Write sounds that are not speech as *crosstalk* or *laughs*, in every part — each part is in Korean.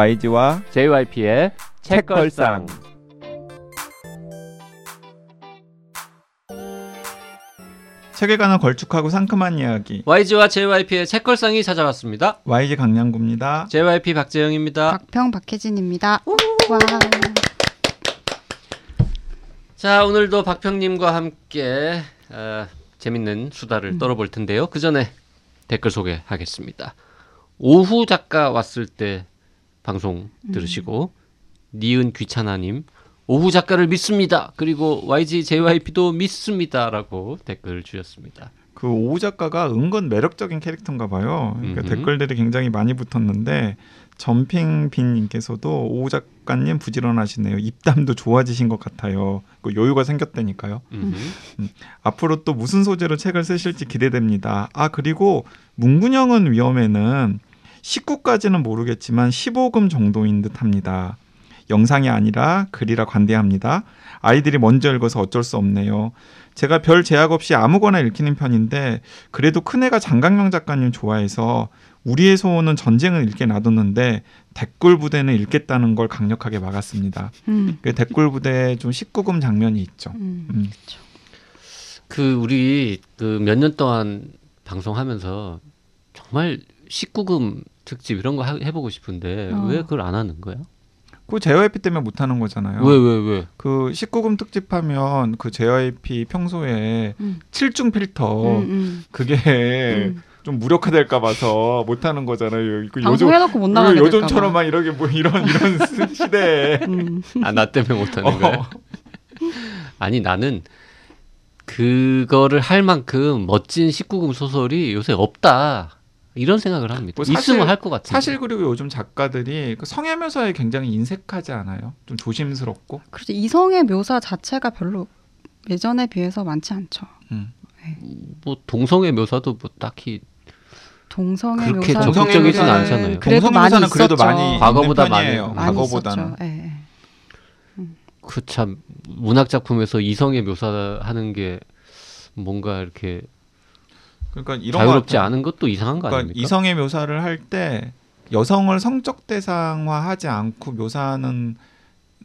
YG와 JYP의 책걸상. 책에 관한 걸쭉하고 상큼한 이야기 YG와 JYP의 책걸상이 찾아왔습니다. YG 강량구입니다. JYP 박재영입니다. 박평 박혜진입니다. 와. 자 오늘도 박평님과 함께 어, 재밌는 수다를 떨어볼 텐데요. 그 전에 댓글 소개하겠습니다. 오후 작가 왔을 때 방송 들으시고 니은 귀찮아님 오후 작가를 믿습니다. 그리고 YG JYP도 믿습니다라고 댓글 주셨습니다. 그 오우 작가가 은근 매력적인 캐릭터인가 봐요. 그러니까. 댓글들이 굉장히 많이 붙었는데 점핑빈님께서도 오우 작가님 부지런하시네요. 입담도 좋아지신 것 같아요. 그 여유가 생겼다니까요. 음흠. 앞으로 또 무슨 소재로 책을 쓰실지 기대됩니다. 아 그리고 문근영은 위험에는 19까지는 모르겠지만 15금 정도인 듯 합니다. 영상이 아니라 글이라 관대합니다. 아이들이 먼저 읽어서 어쩔 수 없네요. 제가 별 제약 없이 아무거나 읽히는 편인데 그래도 큰애가 장강명 작가님 좋아해서 우리의 소원은 전쟁을 읽게 놔뒀는데 댓글 부대는 읽겠다는 걸 강력하게 막았습니다. 음. 그 댓글 부대에 좀 19금 장면이 있죠. 음. 음. 그 우리 그 몇 년 동안 방송하면서 정말 19금 특집 이런 거 하- 해보고 싶은데 어. 왜 그걸 안 하는 거야? 그 JYP 때문에 못 하는 거잖아요. 왜 왜 왜? 그 19금 특집하면 그 JYP 평소에 음. 칠중 필터 음, 음. 그게 음. 좀 무력화될까 봐서 못 하는 거잖아요. 그 방송해놓고 못 나가게 그 될까 요즘처럼 봐. 막 이렇게 뭐 이런 이런 *laughs* 시대에 음. 아나 때문에 못 하는 거야? 어, 아니 나는 그거를 할 만큼 멋진 19금 소설이 요새 없다 이런 생각을 합니다. 뭐 사실- 있으면 할 것 같은데. 사실 그리고 요즘 작가들이 그 성애 묘사에 굉장히 인색하지 않아요? 좀 조심스럽고. 그래서 이성의 묘사 자체가 별로 예전에 비해서 많지 않죠. 음. 뭐 동성애 묘사도 뭐 딱히 동성의 그렇게 묘사 적극적이진 않잖아요. 그래도 동성애 많이 묘사는 그래도 있었죠. 많이 과거보다 많이 과거보다는. 있었죠. 예, 예. 그참 문학 작품에서 이성의 묘사하는 게 뭔가 이렇게 그러니까 이런 거 자유롭지. 않은 것도 이상한 거 그러니까 아닙니까? 이성의 묘사를 할 때 여성을 성적 대상화하지 않고 묘사하는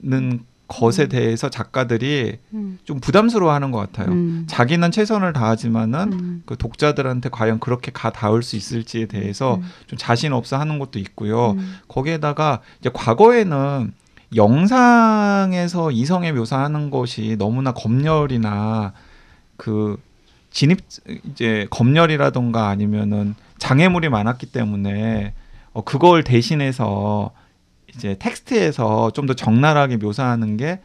는 것에 음. 대해서 작가들이 음. 좀 부담스러워하는 것 같아요. 음. 자기는 최선을 다하지만은 음. 그 독자들한테 과연 그렇게 가 닿을 수 있을지에 대해서 음. 좀 자신 없어 하는 것도 있고요. 음. 거기에다가 이제 과거에는 영상에서 이성의 묘사하는 것이 너무나 검열이나 그 진입 이제 검열이라던가 아니면은 장애물이 많았기 때문에 어 그걸 대신해서 이제 텍스트에서 좀 더 적나라하게 묘사하는 게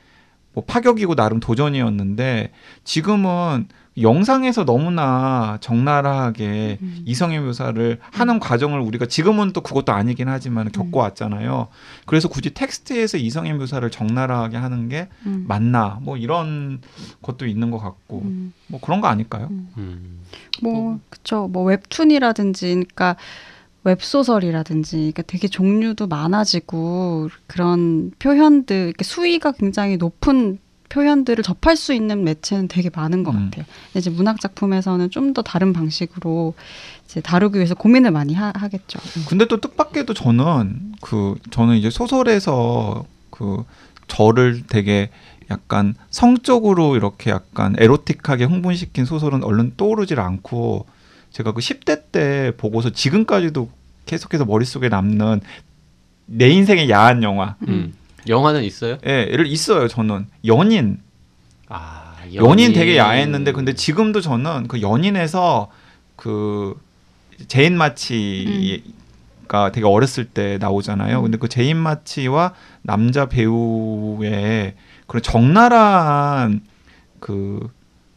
뭐 파격이고 나름 도전이었는데 지금은 영상에서 너무나 적나라하게 음. 이성의 묘사를 하는 과정을 우리가 지금은 또 그것도 아니긴 하지만 겪어왔잖아요. 그래서 굳이 텍스트에서 이성의 묘사를 적나라하게 하는 게 음. 맞나 뭐 이런 것도 있는 것 같고 음. 뭐 그런 거 아닐까요? 음. 뭐 그쵸 뭐 웹툰이라든지 그러니까 웹소설이라든지 그러니까 되게 종류도 많아지고 그런 표현들 이렇게 수위가 굉장히 높은 표현들을 접할 수 있는 매체는 되게 많은 것 음. 같아요. 이제 문학 작품에서는 좀 더 다른 방식으로 이제 다루기 위해서 고민을 많이 하, 하겠죠. 음. 근데 또 뜻밖에도 저는 그 저는 이제 소설에서 그 저를 되게 약간 성적으로 이렇게 약간 에로틱하게 흥분시킨 소설은 얼른 떠오르질 않고 제가 그 10대 때 보고서 지금까지도 계속해서 머릿속에 남는 내 인생의 야한 영화. 음. 영화는 있어요? 예, 예를 있어요, 저는. 연인. 아 연인 되게 야했는데 근데 지금도 저는 그 연인에서 그 제인 마치가 되게 어렸을 때 나오잖아요. 음. 근데 그 제인 마치와 남자 배우의 그런 적나라한 그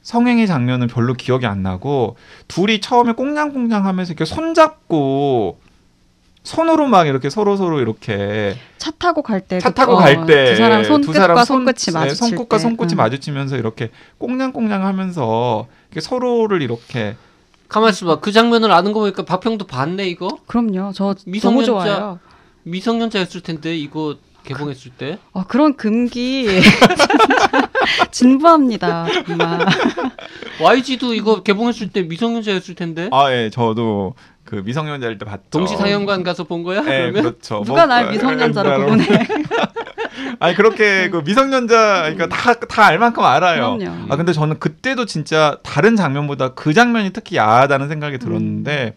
성행위 장면은 별로 기억이 안 나고 둘이 처음에 꽁냥꽁냥 하면서 이렇게 손잡고 손으로 막 이렇게 서로 서로 이렇게 차 타고 갈 때, 차 타고 갈 때두 사람 손끝과 손- 손끝이 네, 마주칠 손끝과 때. 손끝이 음. 마주치면서 이렇게 꽁냥꽁냥 하면서 이렇게 서로를 이렇게 가만 있어봐. 그 장면을 아는 거 보니까 박평도 봤네 이거. 그럼요. 저 너무 미성년자- 좋아요. 미성년자였을 텐데 이거 개봉했을 때. 아, 그런 금기 *laughs* 진부합니다. 정말. YG도 *laughs* 이거 개봉했을 때 미성년자였을 텐데. 아예 저도 그 미성년자일 때 봤죠. 동시 상영관 가서 본 거야? 네, 그러면 그렇죠. 누가 뭐, 날 미성년자로 보내? 아니 그렇게 그 미성년자 그러니까 다 다 알 만큼 알아요. 그럼요. 아 근데 저는 그때도 진짜 다른 장면보다 그 장면이 특히 야하다는 생각이 들었는데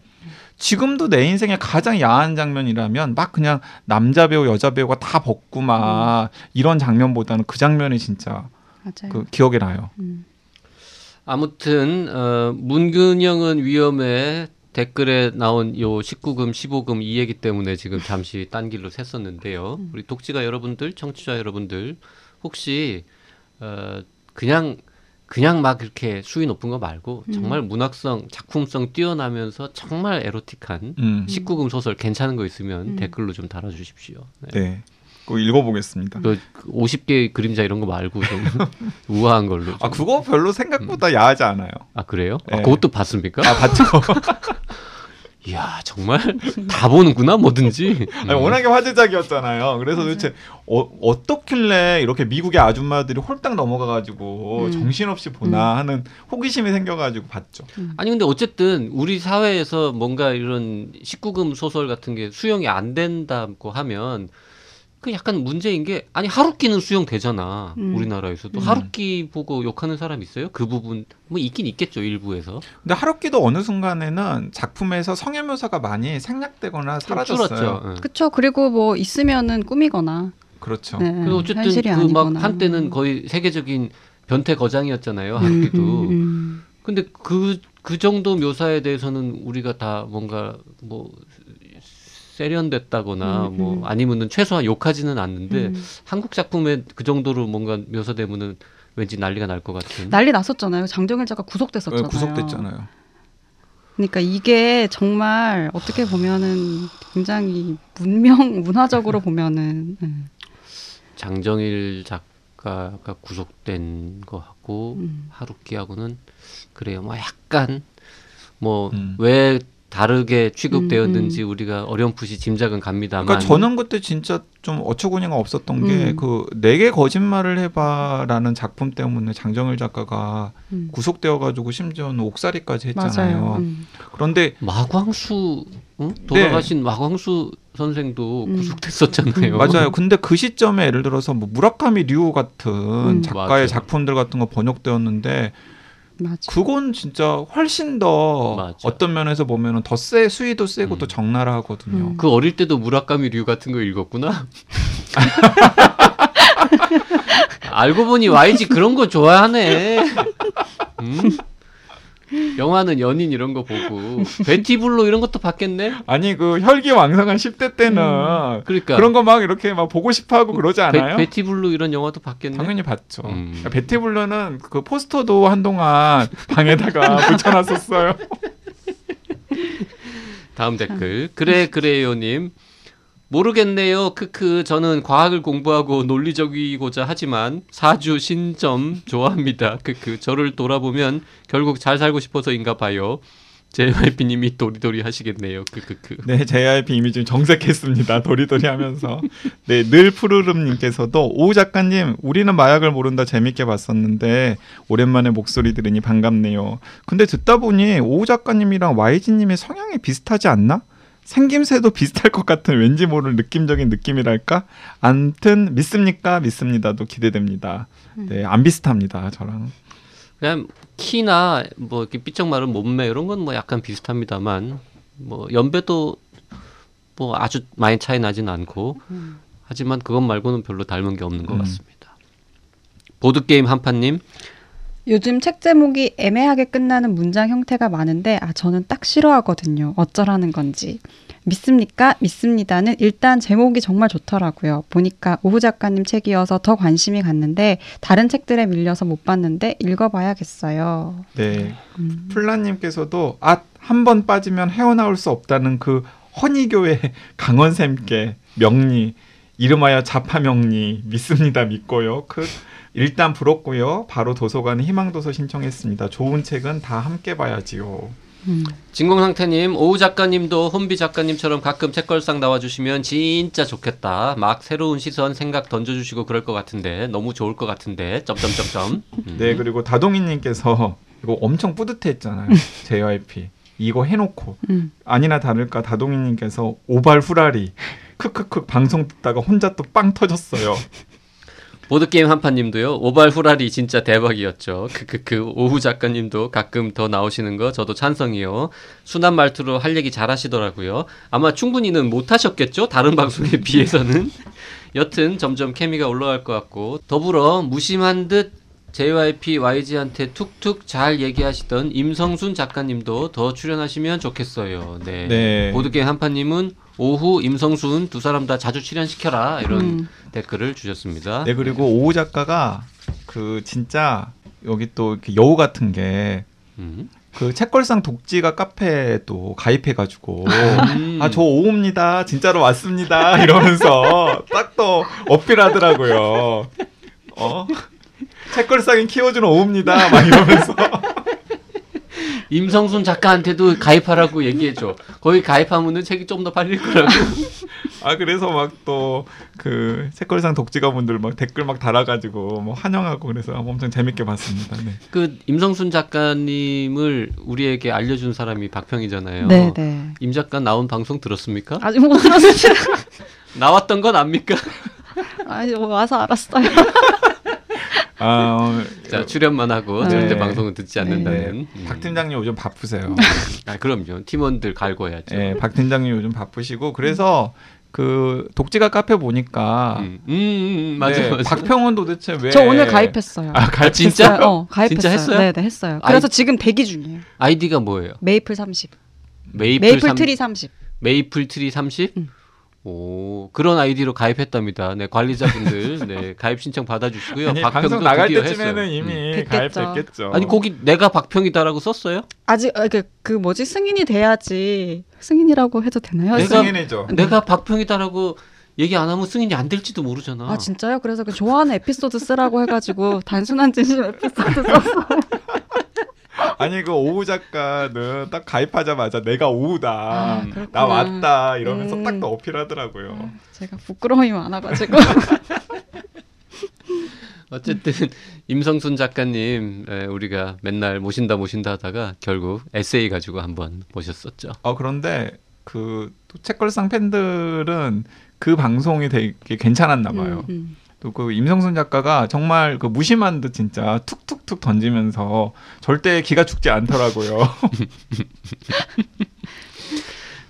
지금도 내 인생에 가장 야한 장면이라면 막 그냥 남자 배우 여자 배우가 다 벗고 막 이런 장면보다는 그 장면이 진짜 맞아요. 그 기억에 나요. 음. 아무튼 어, 문근영은 위험해 댓글에 나온 요 19금 15금 이 얘기 때문에 지금 잠시 딴 길로 샜었는데요. 우리 독지가 여러분들, 청취자 여러분들 혹시 어, 그냥 그냥 막 이렇게 수위 높은 거 말고 정말 문학성, 작품성 뛰어나면서 정말 에로틱한 음. 19금 소설 괜찮은 거 있으면 음. 댓글로 좀 달아주십시오. 네. 네. 꼭 읽어보겠습니다. 그 50개 그림자 이런 거 말고 좀 *laughs* 우아한 걸로. 좀. 아 그거 별로 생각보다 야하지 않아요. 아 그래요? 아, 네. 그것도 봤습니까? 아 봤죠. *laughs* 이야 정말 다 보는구나 뭐든지. 아니, 워낙에 화제작이었잖아요. 그래서 도대체 어, 어떻길래 이렇게 미국의 아줌마들이 홀딱 넘어가가지고 음. 정신없이 보나 하는 호기심이 생겨가지고 봤죠. 아니 근데 어쨌든 우리 사회에서 뭔가 이런 19금 소설 같은 게 수용이 안 된다고 하면 그 약간 문제인 게 아니 하루키는 수용되잖아 음. 우리나라에서도 음. 하루키 보고 욕하는 사람 있어요? 그 부분 뭐 있긴 있겠죠 일부에서 근데 하루키도 어느 순간에는 작품에서 성애 묘사가 많이 생략되거나 좀 사라졌어요. 응. 그쵸. 그리고 뭐 있으면은 꾸미거나. 그렇죠. 네, 그래서 어쨌든 그 막. 한때는 거의 세계적인 변태 거장이었잖아요 음, 하루키도. 음, 음. 근데 그, 그 정도 묘사에 대해서는 우리가 다 뭔가 뭐 세련됐다거나 음, 뭐 음. 아니면은 최소한 욕하지는 않는데 음. 한국 작품에 그 정도로 뭔가 묘사되면은 왠지 난리가 날 것 같은. 난리 났었잖아요. 장정일 작가 네, 구속됐었잖아요. 구속됐잖아요. 그러니까 이게 정말 어떻게 보면은 굉장히 문명 문화적으로 보면은 음, 장정일 작가가 구속된 거 하고 음. 하루키하고는 그래요. 뭐 약간 뭐 음. 왜 다르게 취급되었는지 음, 우리가 어렴풋이 짐작은 갑니다만. 그러니까 저는 그때 진짜 좀 어처구니가 없었던 게 음. 그 내게 거짓말을 해봐라는 작품 때문에 장정일 작가가 음. 구속되어가지고 심지어는 옥살이까지 했잖아요. 맞아요. 음. 그런데 마광수 응? 돌아가신 마광수 선생도 음. 구속됐었잖아요. 맞아요. 근데 그 시점에 예를 들어서 뭐 무라카미 류 같은 음. 작가의 맞아요. 작품들 같은 거 번역되었는데 맞아. 그건 진짜 훨씬 더 맞아. 어떤 면에서 보면은 더 세 수위도 세고 음. 더 적나라하거든요. 음. 그 어릴 때도 무라카미 류 같은 거 읽었구나. *laughs* 알고 보니 YG 그런 거 좋아하네. 음? 영화는 연인 이런 거 보고 Betty Blue 이런 것도 봤겠네. 아니 그 혈기 왕성한 10대 때는 그러니까 그런 거 막 이렇게 막 보고 싶어하고 그러지 않아요? 베, Betty Blue 이런 영화도 봤겠네. 당연히 봤죠. 음. Betty Blue는 그 포스터도 한동안 *laughs* 방에다가 *laughs* 붙여놨었어요. 다음 댓글 그래 그래요님 모르겠네요 크크 저는 과학을 공부하고 논리적이고자 하지만 사주 신점 좋아합니다 크크 저를 돌아보면 결국 잘 살고 싶어서인가 봐요 JYP님이 도리도리 하시겠네요 크크크 네, JYP 이미 지금 정색했습니다. 도리도리 하면서. 네, 늘 푸르름님께서도 오 작가님, 우리는 마약을 모른다 재밌게 봤었는데 오랜만에 목소리 들으니 반갑네요. 근데 듣다 보니 오 작가님이랑 YG님의 성향이 비슷하지 않나? 생김새도 비슷할 것 같은 왠지 모를 느낌적인 느낌이랄까? 암튼 믿습니까? 믿습니다도 기대됩니다. 네, 안 비슷합니다. 저랑. 그냥 키나 뭐 이렇게 삐쩍 마른 몸매 이런 건 뭐 약간 비슷합니다만 뭐 연배도 뭐 아주 많이 차이 나진 않고 하지만 그것 말고는 별로 닮은 게 없는 것 음. 같습니다. 보드 게임 한판님 요즘 책 제목이 애매하게 끝나는 문장 형태가 많은데 아 저는 딱 싫어하거든요. 어쩌라는 건지. 믿습니까? 믿습니다는 일단 제목이 정말 좋더라고요. 보니까 오후 작가님 책이어서 더 관심이 갔는데 다른 책들에 밀려서 못 봤는데 읽어봐야겠어요. 네, 음. 플라님께서도 아 한 번 빠지면 헤어나올 수 없다는 그 허니교회 *laughs* 강원샘께 명리 이름하여 자파명리 믿습니다 믿고요. 그 일단 부럽고요. 바로 도서관에 희망도서 신청했습니다. 좋은 책은 다 함께 봐야지요. 음. 진공상태님 오후 작가님도 혼비 작가님처럼 가끔 책걸상 나와주시면 진짜 좋겠다. 막 새로운 시선 생각 던져주시고 그럴 것 같은데 너무 좋을 것 같은데 점점점점. *laughs* 음. 네 그리고 다동이님께서 이거 엄청 뿌듯해했잖아요. JYP 이거 해놓고 음. 아니나 다를까 다동이님께서 오발 후라리 크크크 방송 듣다가 혼자 또 빵 터졌어요. *laughs* 보드게임 한판님도요. 오발 후라리 진짜 대박이었죠. 크크크 오후 작가님도 가끔 더 나오시는 거 저도 찬성이요. 순한 말투로 할 얘기 잘하시더라고요. 아마 충분히는 못하셨겠죠. 다른 방송에 *laughs* 비해서는. 여튼 점점 케미가 올라갈 것 같고 더불어 무심한 듯 JYP YG한테 툭툭 잘 얘기하시던 임성순 작가님도 더 출연하시면 좋겠어요. 네. 네. 보드게임 한판님은 오후 임성순 두 사람 다 자주 출연시켜라 이런 음. 댓글을 주셨습니다. 네 그리고 오우 작가가 그 진짜 여기 또 이렇게 여우 같은 게 음. 그 책걸상 독지가 카페에 또 가입해가지고 음. 아저 오우입니다 진짜로 왔습니다 이러면서 *laughs* 딱 또 어필하더라고요 어 책걸상이 키워주는 오우입니다 막 이러면서 임성순 작가한테도 가입하라고 얘기해줘. 거기 가입하면은 책이 좀 더 팔릴 거라고. *laughs* 아 그래서 막 또 그 책걸상 독지가분들 막 댓글 막 달아가지고 뭐 환영하고 그래서 엄청 재밌게 봤습니다 네. 그 임성순 작가님을 우리에게 알려준 사람이 박평이잖아요. 네, 네. 임 작가 나온 방송 들었습니까? 아직 못 들었어요. *laughs* 나왔던 건 압니까? *laughs* 아니 와서 알았어요. 아 어, *laughs* 자 출연만 하고 네. 절대 방송은 듣지 않는다는. 음. 박 팀장님 요즘 바쁘세요 아 그럼요. 팀원들 갈궈야죠. 예, 박 팀장님 요즘 바쁘시고 그래서 그 독지가 카페 보니까 음, 음, 음, 맞아, 네, 맞아. 박평은 도대체 왜 저 오늘 가입했어요. 아, 가입 진짜? 어, 가입했어요. 진짜 했어요? 네, 네, 했어요. 아이- 그래서 지금 대기 중이에요. 아이디가 뭐예요? 메이플 30. Maple, Maple 삼- 트리 30. Maple Tree 30? 음. 오 그런 아이디로 가입했답니다. 네 관리자분들 *laughs* 네 가입 신청 받아주시고요. 아니, 박평도 방송 나갈 때쯤에는 했어요. 이미 음. 됐겠죠. 가입했겠죠. 아니 거기 내가 박평이다라고 썼어요? 아직 아, 그, 그 뭐지 승인이 돼야지 승인이라고 해도 되나요? 내가- 승인이죠. 내가 박평이다라고 얘기 안 하면 승인이 안 될지도 모르잖아. 아 진짜요? 그래서 그 좋아하는 에피소드 쓰라고 해가지고 단순한 진심 에피소드 썼어. *laughs* 아니 그 오우 작가는 딱 가입하자마자 내가 오우다. 아. 나 왔다 이러면서 음. 딱또 어필하더라고요. 제가 부끄러움이 많아가지고. *laughs* 어쨌든 임성순 작가님 에, 우리가 맨날 모신다 모신다 하다가 결국 에세이 가지고 한번 모셨었죠. 어 그런데 그또 책걸상 팬들은 그 방송이 되게 괜찮았나 봐요. 음, 음. 또 그 임성순 작가가 정말 그 무심한 듯 진짜 툭툭툭 던지면서 절대 기가 죽지 않더라고요. *laughs*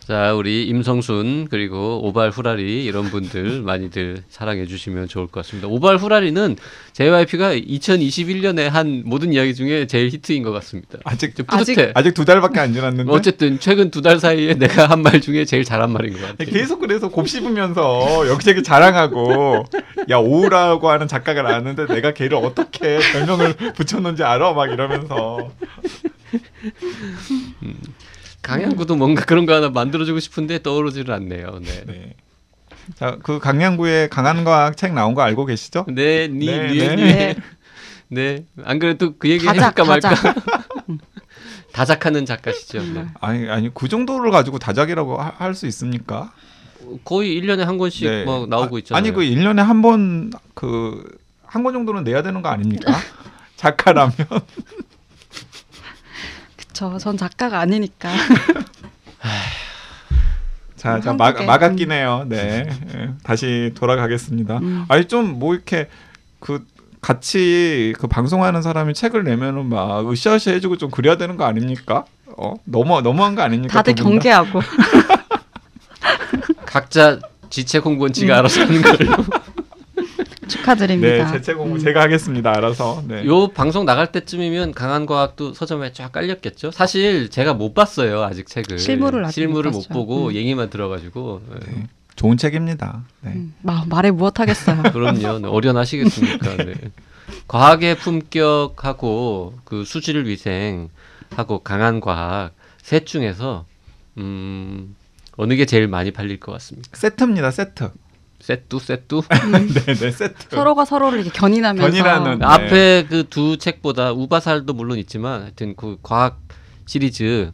자 우리 임성순 그리고 오발 후라리 이런 분들 *laughs* 많이들 사랑해 주시면 좋을 것 같습니다. 오발 후라리는 JYP가 2021년에 한 모든 이야기 중에 제일 히트인 것 같습니다. 아직 좀 뿌듯해. 아직 두 달밖에 안 지났는데 어쨌든 최근 두 달 사이에 내가 한 말 중에 제일 잘한 말인 것 같아요. 계속 그래서 곱씹으면서 여기저기 자랑하고 야 오우라고 하는 작가가 나왔는데 내가 걔를 어떻게 별명을 붙였는지 알아 막 이러면서 강양구도 뭔가 그런 거 하나 만들어주고 싶은데 떠오르지를 않네요. 네. 네. 자, 그 강양구의 강한 과학 책 나온 거 알고 계시죠? 네, 니, 네, 니, 네. 니. 네. 네. 안 그래도 그 얘기 다작, 해볼까 말까. 다작. 다작하는 작가시죠. 네. 아니 아니 그 정도를 가지고 다작이라고 할 수 있습니까? 거의 1년에 한 권씩 네. 막 나오고 아, 있잖아요. 아니 그 1년에 한 번 그 한 권 정도는 내야 되는 거 아닙니까? *laughs* 작가라면 그쵸. 전 작가가 아니니까. *laughs* 자, 자 한국에, 막, 막았기네요. 네. 예, 다시 돌아가겠습니다. 음. 아니 좀 뭐 이렇게 그 같이 그 방송하는 사람이 책을 내면은 막 으쌰으쌰 해주고 좀 그래야 되는 거 아닙니까? 어 너무 너무한 거 아닙니까? 다들? 경계하고. *laughs* 각자 지체 공부는 지가 알아서 하는 걸로. *laughs* 축하드립니다. 네, 제체 공부 음. 제가 하겠습니다. 알아서. 네. 요 방송 나갈 때쯤이면 강한 과학도 서점에 쫙 깔렸겠죠. 사실 제가 못 봤어요 아직 책을. 실물을 아직 실물을 못 못. 보고 음. 얘기만 들어가지고. 네. 네. 좋은 책입니다. 네. 음, 마, 말해 무엇 하겠어요. *laughs* 그럼요. 네, 어련하시겠습니까? 네. 과학의 품격하고 그 수질 위생하고 강한 과학 셋 중에서 음 어느 게 제일 많이 팔릴 것 같습니까? 세트입니다. 세트. 셋두 셋두 *laughs* 네, 네, 세트. 서로가 서로를 이렇게 견인하면서 견인하는. 네. 앞에 그 두 책보다 우바살도 물론 있지만 하여튼 그 과학 시리즈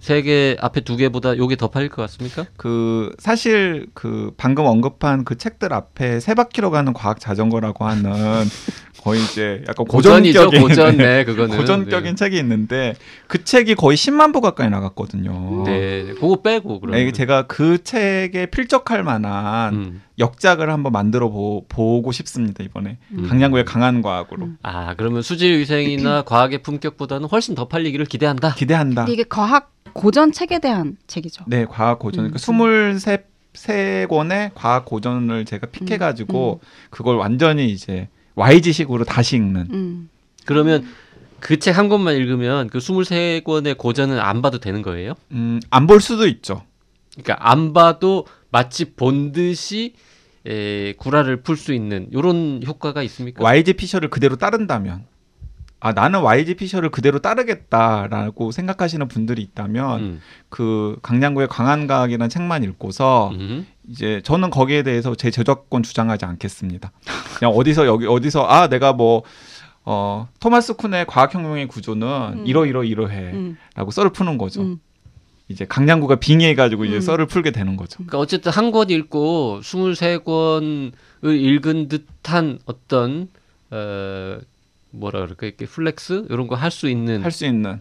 세개 앞에 두 개보다 요게 더 팔릴 것 같습니까? 그 사실 그 방금 언급한 그 책들 앞에 세 바퀴로 가는 과학 자전거라고 하는 *laughs* 거의 이제 약간 고전이죠, 고전격인 고전 네 *laughs* 그거는. 고전격인 책이 있는데 그 책이 거의 10만 부 가까이 나갔거든요. 네, 네, 그거 빼고 그러면. 네, 제가 그 책에 필적할 만한 음. 역작을 한번 만들어 보, 고 싶습니다 이번에 음. 강양구의 강한 과학으로 음. 아 그러면 수질위생이나 *clears throat* 과학의 품격보다는 훨씬 더 팔리기를 기대한다. 기대한다. 이게 과학 고전 책에 대한 책이죠. 네, 과학 고전. 음. 그러니까 23, 세 권의 과학 고전을 제가 픽해가지고 그걸 완전히 이제 YG식으로 다시 읽는. 음. 그러면 그 책 한 권만 읽으면 그 23권의 고전은 안 봐도 되는 거예요? 음, 안 볼 수도 있죠. 그러니까 안 봐도 마치 본 듯이 에, 구라를 풀 수 있는 이런 효과가 있습니까? YG 피셔를 그대로 따른다면. 아, 나는 YG 피셔를 그대로 따르겠다라고 생각하시는 분들이 있다면 음. 그 강량구의 강한 과학이라는 책만 읽고서 음. 이제 저는 거기에 대해서 제 저작권 주장하지 않겠습니다. 그냥 어디서 여기 어디서 아 내가 뭐 어, 토마스 쿤의 과학혁명의 구조는 음. 이러 이러 이러해라고 음. 썰을 푸는 거죠. 음. 이제 강양구가 빙의해가지고 이제 음. 썰을 풀게 되는 거죠. 그러니까 어쨌든 한 권 읽고 23권을 읽은 듯한 어떤 어, 뭐라 그럴까 이렇게 flex 이런 거 할 수 있는 할 수 있는.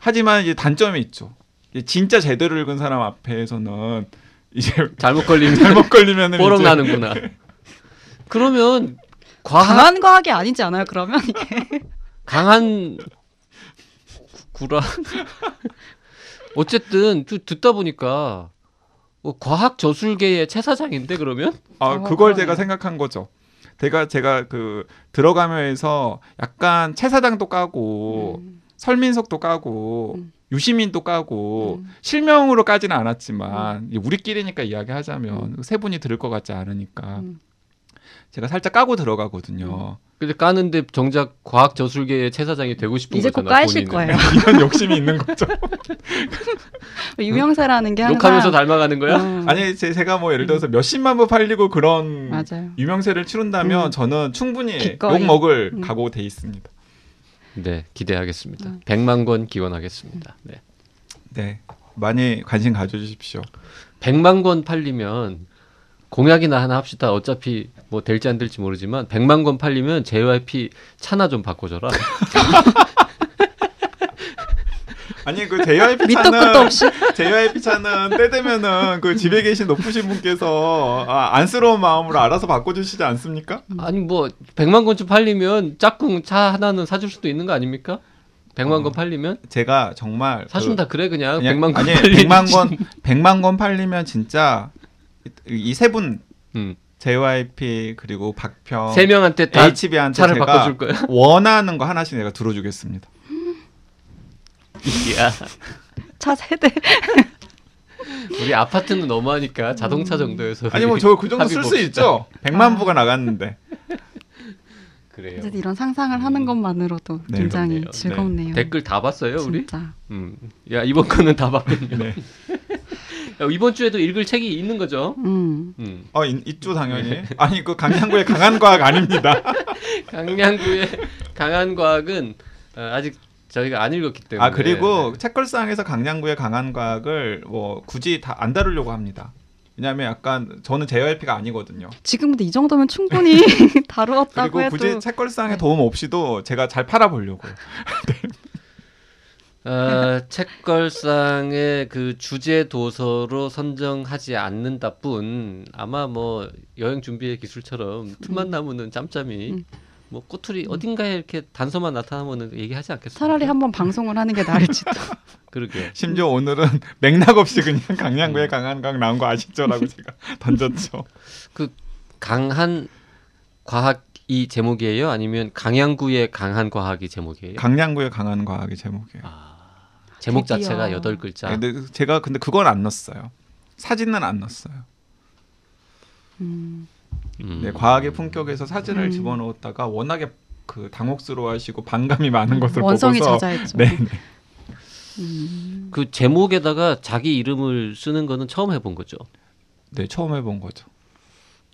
하지만 이제 단점이 있죠. 이제 진짜 제대로 읽은 사람 앞에서는 이제 *laughs* 잘못 걸리면 잘못 걸리면은 뽀록 이제 나는구나. *laughs* 그러면 과학 강한 과학이 아니지 않아요? 그러면 이게 *laughs* 강한 구- 구라. 어쨌든 또 듣다 보니까 뭐 과학 저술계의 최 사장인데 그러면 아 어, 그걸. 제가 생각한 거죠. 제가 제가 그 들어가면서 약간 최 사장도 까고 음. 설민석도 까고 음. 유시민도 까고 음. 실명으로 까지는 않았지만 이제 우리끼리니까 이야기하자면 세 분이 들을 것 같지 않으니까 음. 제가 살짝 까고 들어가거든요. 근데 까는데 정작 과학 저술계의 최 사장이 되고 싶은 이제 곧 거잖아. 까이실 본인은. 거예요. *laughs* 이런 욕심이 있는 거죠. *laughs* 유명세라는 게 항상 욕하면서 닮아가는 거야? 음, 아니 제, 제가 뭐 예를 들어서 몇십만 부 팔리고 그런 맞아요. 유명세를 치른다면 음. 저는 충분히 기꺼이. 욕 먹을 음. 각오 돼 있습니다. 네, 기대하겠습니다. 음. 100만 권 기원하겠습니다. 네. 네. 많이 관심 가져주십시오. 100만 권 팔리면 공약이나 하나 합시다. 어차피 뭐 될지 안 될지 모르지만 100만 권 팔리면 JYP 차나 좀 바꿔줘라. *laughs* 아니 그 JYP 차는 JYP *laughs* 차는 때 되면은 그 집에 계신 높으신 분께서 아, 안쓰러운 마음으로 알아서 바꿔주시지 않습니까? 아니 뭐 100만 권쯤 팔리면 짝꿍 차 하나는 사줄 수도 있는 거 아닙니까? 100만 어. 건 팔리면 제가 정말 사준다 그 래 그냥, 그냥 100만 권 아니 팔리면 100만 권 100만 권 팔리면 진짜 이 세분 음. JYP 그리고 박평 세 명한테 다 HB한테 차를 제가 바꿔줄 거야. *laughs* 원하는 거 하나씩 내가 들어주겠습니다. 야, 차 세대 우리 아파트는 너무하니까 자동차 정도에서 아니 뭐 저 그 정도 쓸 수. 있죠. 100만 아. 부가 나갔는데. *laughs* 그래요. 이런 상상을 하는 것만으로도 네, 굉장히 그렇네요. 즐겁네요. 댓글 다 봤어요 우리? 진짜. 음. 야 이번 거는 다 봤군요. 네. *laughs* 야, 이번 주에도 읽을 책이 있는 거죠? 음. 음. 어 이- 있죠 당연히. *laughs* 아니 그 강양구의 강한 과학 아닙니다. *laughs* 강양구의 강한 과학은 어, 아직 저희가 안 읽었기 때문에. 아 그리고 책걸상에서 강양구의 강한 과학을 뭐 굳이 다 안 다루려고 합니다. 왜냐하면 약간 저는 JYP가 아니거든요. 지금 근데 이 정도면 충분히 *laughs* 다루었다고 그리고 해도 굳이 책걸상의 네. 도움 없이도 제가 잘 팔아보려고요. 어, 책걸상의 그 주제 도서로 선정하지 않는다뿐 아마 뭐 여행 준비의 기술처럼 틈만 나무는 짬짬이 음. 뭐 꼬투리 어딘가에 이렇게 단서만 나타나면 얘기하지 않겠습니까? 차라리 한번 방송을 하는 게 나을지도. *laughs* 그러게. 심지어 오늘은 맥락 없이 그냥 *laughs* 강양구의 강한 과학 나온 거 아시죠라고 제가 *laughs* 던졌죠. 강한 과학 이 제목이에요? 아니면 강양구의 강한 과학이 제목이에요? 강양구의 강한 과학이 제목이에요. 아, 제목 드디어. 자체가 여덟 글자. 근데 제가 근데 그건 안 넣었어요. 사진은 안 넣었어요. 음. 음. 네, 과학의 품격에서 사진을 음. 집어넣었다가 워낙에 그 당혹스러워하시고 반감이 많은 것을 원성이 보고서 자자했죠. 네, 네. 음. 그 제목에다가 자기 이름을 쓰는 거는 처음 해본 거죠. 네, 처음 해본 거죠.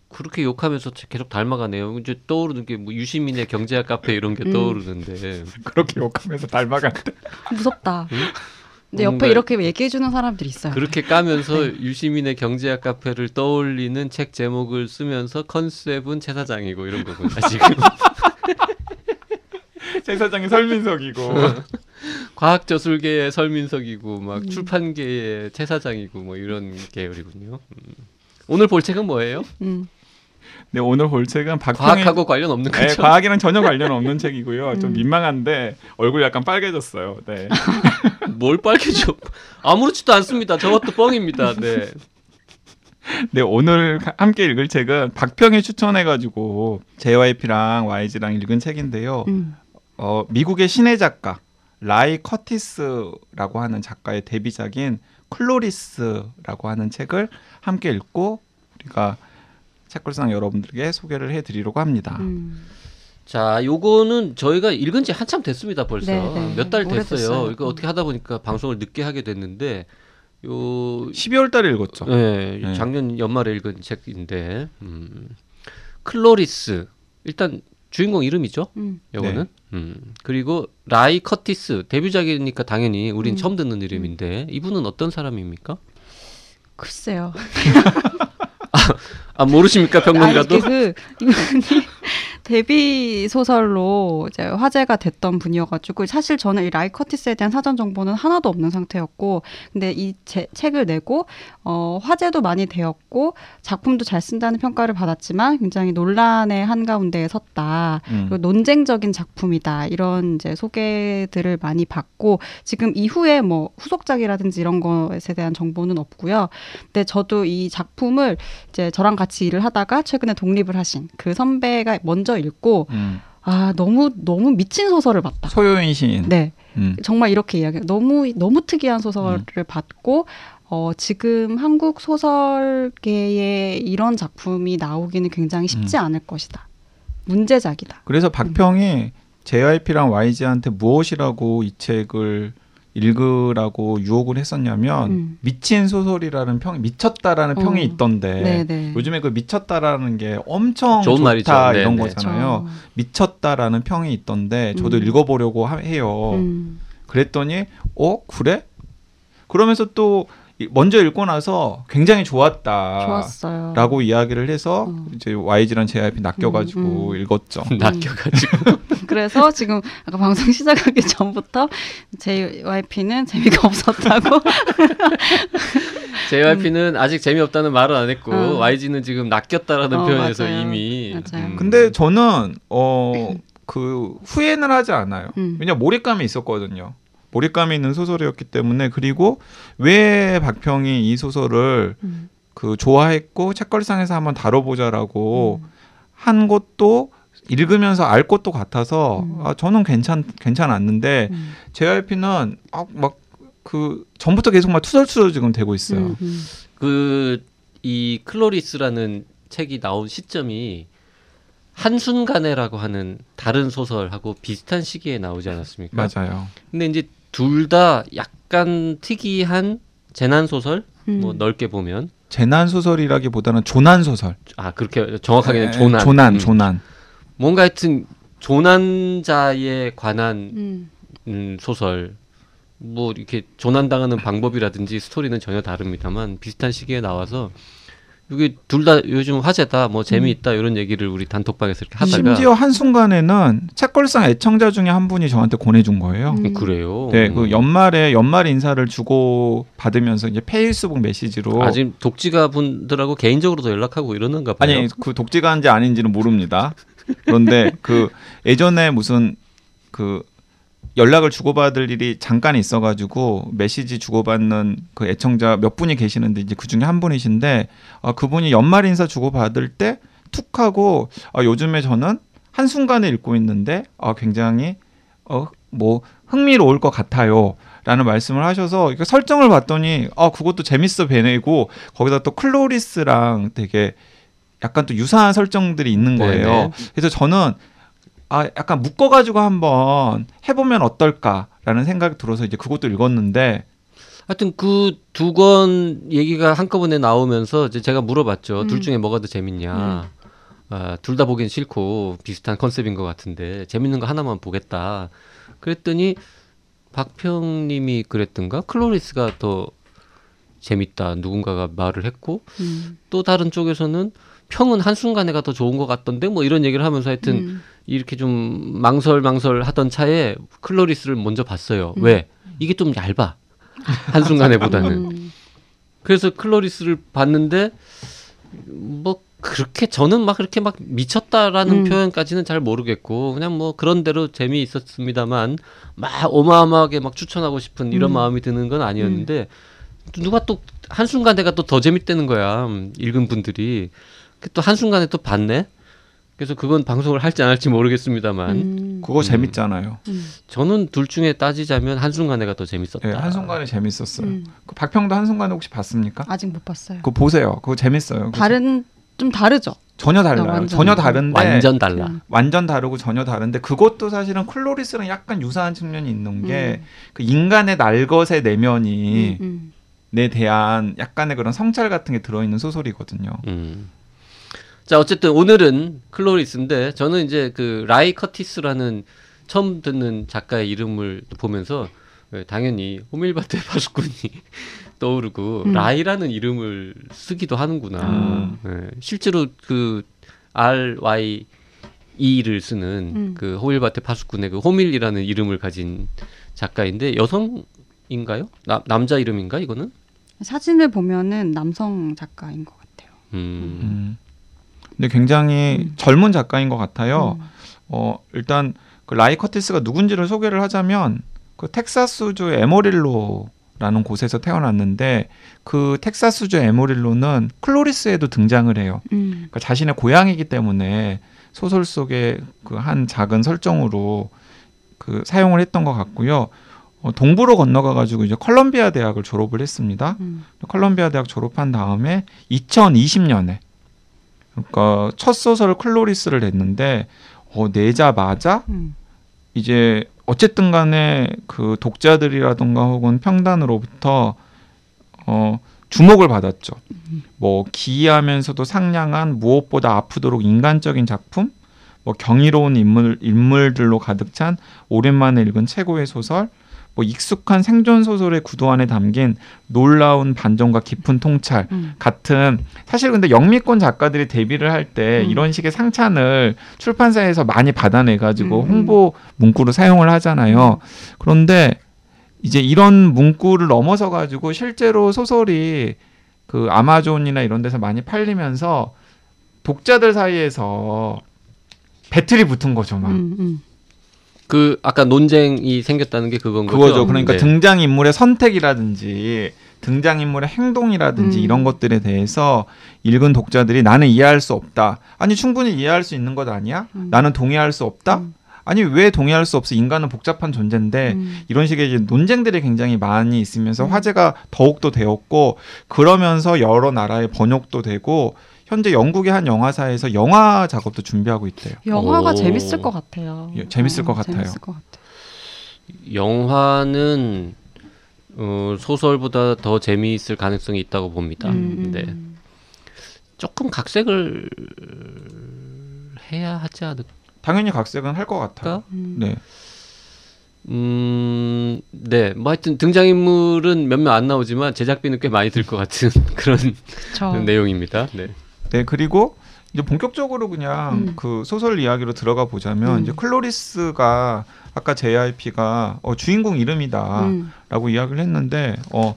그렇게 욕하면서 계속 닮아가네요. 이제 떠오르는 게 뭐 유시민의 경제학 카페 이런 게 음. 떠오르는데 그렇게 욕하면서 닮아간대. 무섭다. 응? 근데 옆에 이렇게 얘기해 주는 사람들이 있어요. 그렇게 까면서 유시민의 경제학 카페를 떠올리는 책 제목을 쓰면서 컨셉은 최 사장이고 이런 거구나 지금. *laughs* 제사장이 설민석이고 *laughs* 과학 저술계의 설민석이고 막 음. 출판계의 최 사장이고 뭐 이런 계열이군요. 음. 오늘 볼 책은 뭐예요? 음. 네, 오늘 볼 책은 박평의 과학하고 관련 없는 네, 거죠? 과학이랑 전혀 관련 없는 *laughs* 책이고요. 좀 음. 민망한데 얼굴 약간 빨개졌어요. 네. *laughs* 뭘 빨개져? 아무렇지도 않습니다. 저것도 뻥입니다. 네. *laughs* 네, 오늘 함께 읽을 책은 박평이 추천해가지고 JYP랑 YG랑 읽은 책인데요. 음. 어, 미국의 신예 작가 라이 커티스라고 하는 작가의 데뷔작인 클로리스라고 하는 책을 함께 읽고 우리가 책걸상 여러분들에게 소개를 해드리려고 합니다. 음. 자, 요거는 저희가 읽은 지 한참 됐습니다. 벌써 네, 네. 몇달 됐어요. 이거 어떻게 하다 보니까 방송을 늦게 하게 됐는데 요 12월 달에 읽었죠. 네, 네. 작년 연말에 읽은 책인데 음, 클로리스 일단 주인공 이름이죠. 음. 요거는 음, 그리고 라이 커티스 데뷔작이니까 당연히 우린 음. 처음 듣는 이름인데 이분은 어떤 사람입니까? 글쎄요. *laughs* 아 모르십니까 평론가도? 아니, 그 이분이 데뷔 소설로 이제 화제가 됐던 분이어가지고 사실 저는 이 라이 커티스에 대한 사전 정보는 하나도 없는 상태였고 근데 이 제, 책을 내고 어, 화제도 많이 되었고 작품도 잘 쓴다는 평가를 받았지만 굉장히 논란의 한 가운데에 섰다. 음. 그리고 논쟁적인 작품이다 이런 이제 소개들을 많이 받고 지금 이후에 뭐 후속작이라든지 이런 것에 대한 정보는 없고요. 근데 저도 이 작품을 이제 저랑 같이 일을 하다가 최근에 독립을 하신 그 선배가 먼저 읽고 음. 아 너무 너무 미친 소설을 봤다. 소요인 시인. 네, 음. 정말 이렇게 이야기. 너무 너무 특이한 소설을 봤고 어, 지금 한국 소설계에 이런 작품이 나오기는 굉장히 쉽지 음. 않을 것이다. 문제작이다. 그래서 박평이 JYP랑 YG한테 무엇이라고 이 책을 읽으라고 유혹을 했었냐면 음. 미친 소설이라는 평 미쳤다라는 어. 평이 있던데 네네. 요즘에 그 미쳤다라는 게 엄청 좋은 좋다 말이죠. 이런 네네. 거잖아요. 저- 미쳤다라는 평이 있던데 저도 음. 읽어보려고 하- 해요. 음. 그랬더니 어 그래? 그러면서 또 이- 먼저 읽고 나서 굉장히 좋았다. 좋았어요. 라고 이야기를 해서 어. 이제 YG랑 JYP 낚여가지고 음, 음. 읽었죠. *laughs* 낚여가지고 그래서 지금 아까 방송 *laughs* 시작하기 전부터 JYP는 재미가 없었다고. *laughs* JYP는 아직 재미없다는 말은 안 했고 어. YG는 지금 낚였다라는 어, 표현에서 맞아요. 이미 맞아요. 근데 저는 어 그 후회는 하지 않아요. 음. 왜냐 몰입감이 있었거든요. 몰입감이 있는 소설이었기 때문에 그리고 왜 박평이 이 소설을 음. 그 좋아했고 책걸상에서 한번 다뤄보자라고 음. 한 것도 읽으면서 알 것도 같아서 음. 아, 저는 괜찮 괜찮았는데 음. JYP는 아, 막그 전부터 계속 막 투덜투덜 지금 되고 있어요. 음, 음. 그이 클로리스라는 책이 나온 시점이 한순간에라고 하는 다른 소설하고 비슷한 시기에 나오지 않았습니까? 맞아요. 근데 이제 둘 다 약간 특이한 재난 소설 음. 뭐 넓게 보면 재난 소설이라기보다는 조난 소설. 아 그렇게 정확하게는 에, 조난 조난, 음. 조난. 뭔가 하여튼 조난자에 관한 음. 음, 소설 뭐 이렇게 조난 당하는 방법이라든지 스토리는 전혀 다릅니다만 비슷한 시기에 나와서 이게 둘 다 요즘 화제다 뭐 재미있다 이런 얘기를 우리 단톡방에서 이렇게 하다가 심지어 한 순간에는 책걸상 애청자 중에 한 분이 저한테 보내준 거예요. 음. 그래요. 네, 음. 그 연말에 연말 인사를 주고 받으면서 이제 페이스북 메시지로 아 지금 독지가 분들하고 개인적으로도 연락하고 이러는가 봐요. 아니 그 독지가인지 아닌지는 모릅니다. 그런데 그 예전에 무슨 그 연락을 주고받을 일이 잠깐 있어가지고 메시지 주고받는 그 애청자 몇 분이 계시는데 이제 그 중에 한 분이신데 아, 그분이 연말 인사 주고받을 때 툭 하고 아, 요즘에 저는 한 순간에 읽고 있는데 아, 굉장히 어 뭐 흥미로울 것 같아요. 라는 말씀을 하셔서 설정을 봤더니 아 그것도 재밌어 배내고 거기다 또 클로리스랑 되게 약간 또 유사한 설정들이 있는 거예요. 네네. 그래서 저는 아 약간 묶어가지고 한번 해보면 어떨까라는 생각이 들어서 이제 그것도 읽었는데 하여튼 그 두 권 얘기가 한꺼번에 나오면서 이제 제가 물어봤죠. 음. 둘 중에 뭐가 더 재밌냐. 아, 둘 다 보긴 싫고 비슷한 컨셉인 것 같은데 재밌는 거 하나만 보겠다. 그랬더니 박평님이 그랬던가 클로리스가 더 재밌다. 누군가가 말을 했고 음. 또 다른 쪽에서는 평은 한 순간에가 더 좋은 것 같던데 뭐 이런 얘기를 하면서 하여튼 음. 이렇게 좀 망설망설 하던 차에 클로리스를 먼저 봤어요. 음. 왜? 이게 좀 얇아. *laughs* 한순간에보다는. 음. 그래서 클로리스를 봤는데 뭐 그렇게 저는 막 그렇게 막 미쳤다라는 음. 표현까지는 잘 모르겠고 그냥 뭐 그런 대로 재미 있었습니다만 막 어마어마하게 막 추천하고 싶은 이런 음. 마음이 드는 건 아니었는데 누가 또 한순간 내가 또 더 재밌다는 거야 음, 읽은 분들이 그또 한순간에 또 봤네 그래서 그건 방송을 할지 안 할지 모르겠습니다만 음. 그거 음. 재밌잖아요. 음. 저는 둘 중에 따지자면 한순간에가 더 재밌었다 예, 한순간에 재밌었어요. 음. 그 박평도 한순간에 혹시 봤습니까? 아직 못 봤어요. 그거 보세요. 그거 재밌어요. 다른 좀 다르죠. 전혀 달라요. 완전. 전혀 다른데 완전 달라 음. 완전 다르고 전혀 다른데 그것도 사실은 클로리스랑 약간 유사한 측면이 있는 게 음. 그 인간의 날것의 내면이 음, 내 대한 약간의 그런 성찰 같은 게 들어있는 소설이거든요. 음. 자 어쨌든 오늘은 클로리스인데 저는 이제 그 라이 커티스라는 처음 듣는 작가의 이름을 또 보면서 예, 당연히 호밀바테 *laughs* 파수꾼이 *laughs* 떠오르고 음. 라이라는 이름을 쓰기도 하는구나. 음. 예, 실제로 그 R Y E를 쓰는 음. 그 호밀바테 파수꾼의 그 호밀이라는 이름을 가진 작가인데 여성인가요? 나, 남자 이름인가 이거는? 사진을 보면은 남성 작가인 것 같아요. 음. 음. 근데 굉장히 음. 젊은 작가인 것 같아요. 음. 어 일단 그 라이 커티스가 누군지를 소개를 하자면 그 텍사스주 에모릴로라는 곳에서 태어났는데 그 텍사스주 에모릴로는 클로리스에도 등장을 해요. 음. 그러니까 자신의 고향이기 때문에 소설 속에 그한 작은 설정으로 그 사용을 했던 것 같고요. 어, 동부로 건너가 가지고 이제 컬럼비아 대학을 졸업을 했습니다. 음. 컬럼비아 대학 졸업한 다음에 2020년에 그러니까 첫 소설 클로리스를 냈는데 어, 내자마자 음. 이제 어쨌든 간에 그 독자들이라던가 혹은 평단으로부터 어 주목을 받았죠. 뭐 기이하면서도 상냥한 무엇보다 아프도록 인간적인 작품, 뭐 경이로운 인물 인물들로 가득 찬 오랜만에 읽은 최고의 소설, 뭐 익숙한 생존 소설의 구도 안에 담긴 놀라운 반전과 깊은 통찰 음. 같은 사실 근데 영미권 작가들이 데뷔를 할때 음. 이런 식의 상찬을 출판사에서 많이 받아내 가지고 음, 음. 홍보 문구로 사용을 하잖아요. 그런데 이제 이런 문구를 넘어서 가지고 실제로 소설이 그 아마존이나 이런 데서 많이 팔리면서 독자들 사이에서 배틀이 붙은 거죠, 막. 음. 음. 그 아까 논쟁이 생겼다는 게 그건 거죠. 그거죠. 그러니까 네. 등장 인물의 선택이라든지 등장 인물의 행동이라든지 음. 이런 것들에 대해서 읽은 독자들이 나는 이해할 수 없다. 아니 충분히 이해할 수 있는 것 아니야? 음. 나는 동의할 수 없다. 음. 아니 왜 동의할 수 없어? 인간은 복잡한 존재인데 음. 이런 식의 이제 논쟁들이 굉장히 많이 있으면서 음. 화제가 더욱더 되었고 그러면서 여러 나라의 번역도 되고 현재 영국의 한 영화사에서 영화 작업도 준비하고 있대요. 영화가 오. 재밌을 것 같아요. 예, 재밌을 것 같아요. 재밌을 것 같아요. 영화는 어, 소설보다 더 재미있을 가능성이 있다고 봅니다. 음, 네. 음. 조금 각색을 해야 하지 않을까? 당연히 각색은 할 것 같아요. 음. 네. 음, 네. 뭐 하여튼 등장인물은 몇명안 나오지만 제작비는 꽤 많이 들 것 같은 *laughs* 그런 저 *laughs* 내용입니다. 네. 네 그리고 이제 본격적으로 그냥 음. 그 소설 이야기로 들어가 보자면 음. 이제 클로리스가 아까 JYP가 어, 주인공 이름이다라고 음. 이야기를 했는데 어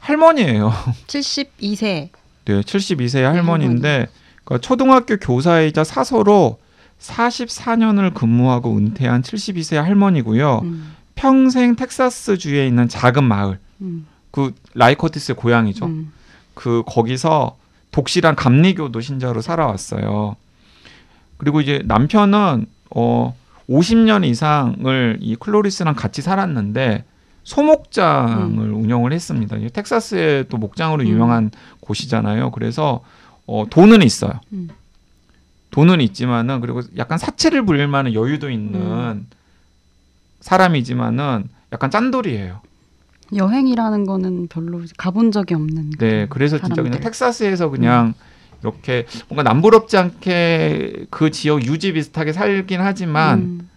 할머니예요. *laughs* 72세. 네, 72세의 할머니인데 그러니까 초등학교 교사이자 사서로 44년을 근무하고 은퇴한 72세 할머니고요. 음. 평생 텍사스 주에 있는 작은 마을 음. 그 라이커티스의 고향이죠. 음. 그 거기서 독실한 감리교도 신자로 살아왔어요. 그리고 이제 남편은 어 50년 이상을 이 클로리스랑 같이 살았는데 소목장을 운영을 했습니다. 텍사스의 또 목장으로 음. 유명한 곳이잖아요. 그래서 어 돈은 있어요. 음. 돈은 있지만은 그리고 약간 사채를 부릴 만한 여유도 있는 음. 사람이지만은 약간 짠돌이에요. 여행이라는 거는 별로 가본 적이 없는. 네, 그래서 진짜 그냥 사람들. 텍사스에서 그냥 이렇게 뭔가 남부럽지 않게 그 지역 유지 비슷하게 살긴 하지만 음.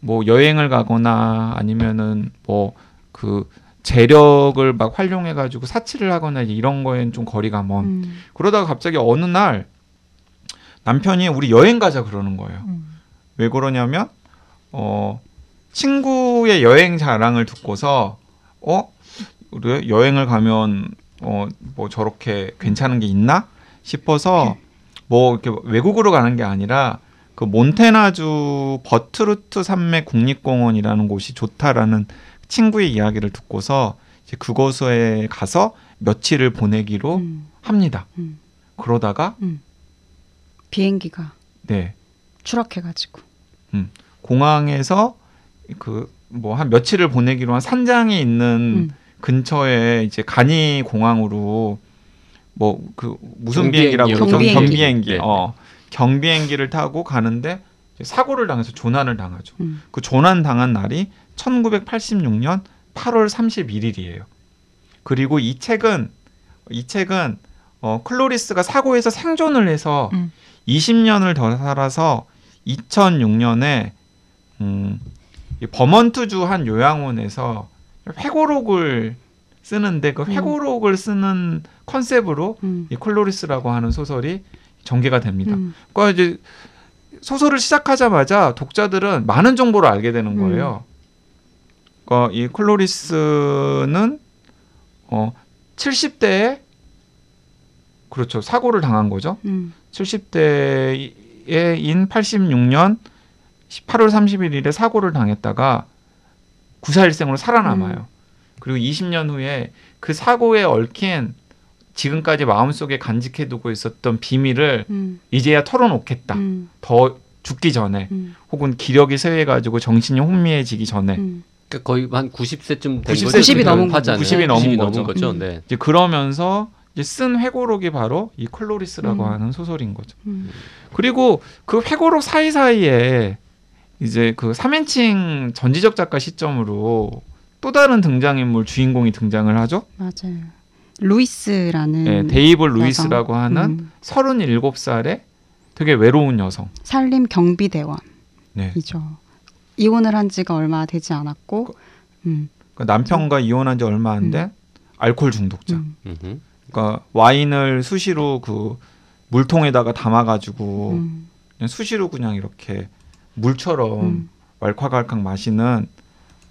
뭐 여행을 가거나 아니면은 뭐 그 재력을 막 활용해 가지고 사치를 하거나 이런 거엔 좀 거리가 먼. 음. 그러다가 갑자기 어느 날 남편이 우리 여행 가자 그러는 거예요. 음. 왜 그러냐면 어 친구의 여행 자랑을 듣고서 어? 우리 여행을 가면 어 뭐 저렇게 괜찮은 게 있나? 싶어서 뭐 이렇게 외국으로 가는 게 아니라 그 몬테나주 버트루트 산맥 국립공원이라는 곳이 좋다라는 친구의 이야기를 듣고서 이제 그곳에 가서 며칠을 보내기로 음, 합니다. 음. 그러다가 비행기가 네. 추락해가지고. 공항에서 그 뭐 한 며칠을 보내기로 한 산장에 있는 음. 근처에 이제 간이 공항으로 뭐 그 무슨 비행기라고 그러죠? 경비행기. 경비행기. 네. 어. 경비행기를 타고 가는데 사고를 당해서 조난을 당하죠. 음. 그 조난 당한 날이 1986년 8월 31일이에요. 그리고 이 책은 이 책은 어, 클로리스가 사고에서 생존을 해서 음. 20년을 더 살아서 2006년에 음, 이 버먼트주 한 요양원에서 회고록을 쓰는데 그 음. 회고록을 쓰는 컨셉으로 음. 이 클로리스라고 하는 소설이 전개가 됩니다. 음. 그러니까 이제 소설을 시작하자마자 독자들은 많은 정보를 알게 되는 거예요. 그러니까 이 클로리스는 어 70대에 그렇죠 사고를 당한 거죠. 음. 70대인 86년 8월 31일에 사고를 당했다가 구사일생으로 살아남아요. 그리고 20년 후에 그 사고에 얽힌 지금까지 마음속에 간직해두고 있었던 비밀을 음. 이제야 털어놓겠다. 음. 더 죽기 전에 음. 혹은 기력이 쇠해가지고 정신이 혼미해지기 전에 음. 그러니까 거의 한 90세쯤 된 90세 거죠. 90이 넘은 하잖아요. 90이 넘은 90이 거죠. 음. 네. 이제 그러면서 이제 쓴 회고록이 바로 이 클로리스라고 음. 하는 소설인 거죠. 음. 그리고 그 회고록 사이사이에 이제 그 3인칭 전지적 작가 시점으로 또 다른 등장인물 주인공이 등장을 하죠. 맞아요. 루이스라는 네, 데이브 루이스라고 하는 음. 37살의 되게 외로운 여성. 산림 경비 대원이죠. 네. 이혼을 한 지가 얼마 되지 않았고, 음. 그 남편과 이혼한 지 얼마 안 된 알코올 중독자. 음. 그러니까 와인을 수시로 그 물통에다가 담아가지고 음. 그냥 수시로 그냥 이렇게 물처럼 음. 왈칵왈칵 마시는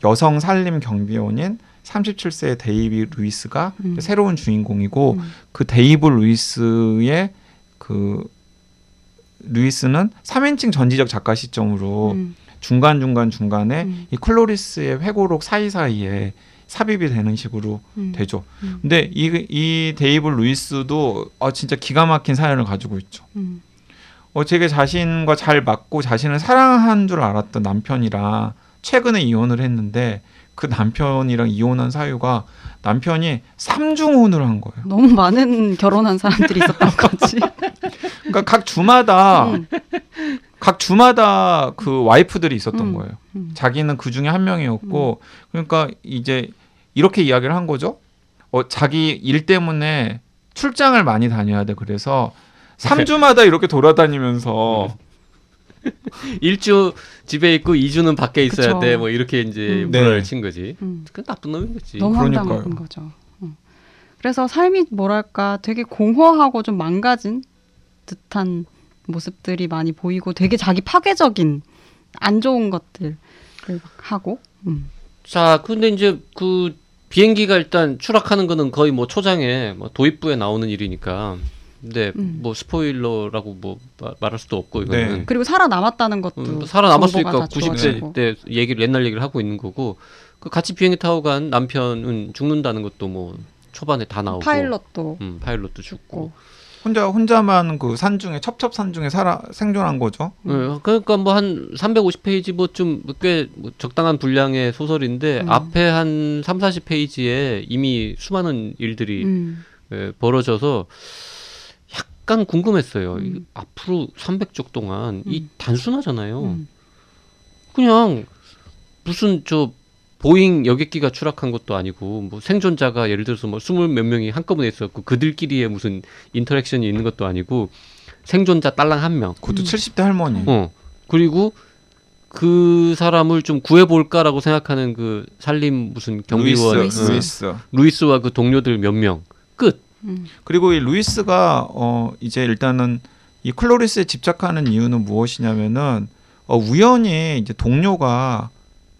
여성 산림 경비원인 37세의 데이비 루이스가 음. 새로운 주인공이고 음. 그 데이브 루이스의 그 루이스는 3인칭 전지적 작가 시점으로 음. 중간 중간 중간에 음. 이 클로리스의 회고록 사이 사이에 삽입이 되는 식으로 음. 되죠. 음. 근데 이, 이 데이브 루이스도 아, 진짜 기가 막힌 사연을 가지고 있죠. 음. 어, 제게 자신과 잘 맞고 자신을 사랑한 줄 알았던 남편이랑 최근에 이혼을 했는데 그 남편이랑 이혼한 사유가 남편이 삼중혼을 한 거예요. 너무 많은 결혼한 사람들이 있었던 거지. *laughs* 그러니까 각 주마다 음. 각 주마다 그 와이프들이 있었던 음. 거예요. 음. 자기는 그 중에 한 명이었고 그러니까 이제 이렇게 이야기를 한 거죠. 어, 자기 일 때문에 출장을 많이 다녀야 돼. 그래서 3주마다 이렇게 돌아다니면서 *laughs* 일주 집에 있고 2주는 밖에 있어야 그쵸. 돼. 뭐 이렇게 이제 음. 문을 네. 친 거지. 음. 그 나쁜 놈인 거지. 너무 그러니까요. 황당한 거죠. 음. 그래서 삶이 뭐랄까 되게 공허하고 좀 망가진 듯한 모습들이 많이 보이고 되게 자기 파괴적인 안 좋은 것들을 막 하고 음. 자, 근데 이제 그 비행기가 일단 추락하는 거는 거의 뭐 초장에 뭐 도입부에 나오는 일이니까. 근데 음. 뭐 스포일러라고 뭐 마- 말할 수도 없고 이거는 네. 그리고 살아남았다는 것도 음, 살아남았으니까 정보가 다 90세 주어지고. 때 얘기를 옛날 얘기를 하고 있는 거고 그 같이 비행기 타고 간 남편은 죽는다는 것도 뭐 초반에 다 나오고 파일럿도 음, 파일럿도 죽고 혼자 혼자만 그 산 중에 첩첩 산 중에 살아 생존한 거죠. 네, 그러니까 뭐 한 350페이지 뭐 좀 꽤 적당한 분량의 소설인데 음. 앞에 한 3, 40페이지에 이미 수많은 일들이 음. 예, 벌어져서 약간 궁금했어요. 이 음. 앞으로 300쪽 동안 이 음. 단순하잖아요. 음. 그냥 무슨 저 보잉 여객기가 추락한 것도 아니고 뭐 생존자가 예를 들어서 뭐 스물 몇 명이 한꺼번에 있었고 그들끼리의 무슨 interaction이 있는 것도 아니고 생존자 딸랑 한 명. 그것도 음. 70대 할머니. 어. 그리고 그 사람을 좀 구해볼까라고 생각하는 그 산림 무슨 경비원 루이스, 어, 루이스. 루이스와 그 동료들 몇 명. 끝. 음. 그리고 이 루이스가 어 이제 일단은 이 클로리스에 집착하는 이유는 무엇이냐면은 어, 우연히 이제 동료가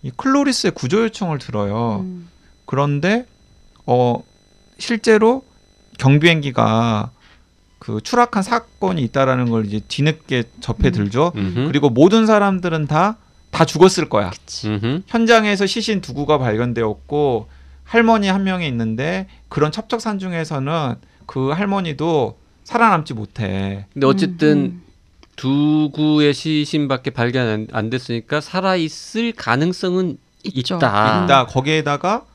이 클로리스의 구조 요청을 들어요. 음. 그런데 어 실제로 경비행기가 그 추락한 사건이 있다라는 걸 이제 뒤늦게 접해 음. 들죠. 음흠. 그리고 모든 사람들은 다 다 죽었을 거야. 현장에서 시신 두 구가 발견되었고 할머니 한 명이 있는데 그런 첩적산 중에서는 그 할머니도 살아남지 못해. 근데 어쨌든 음, 두 구의 시신밖에 발견 안, 안 됐으니까 살아 있을 가능성은 있죠. 있다. 있다. 거기에다가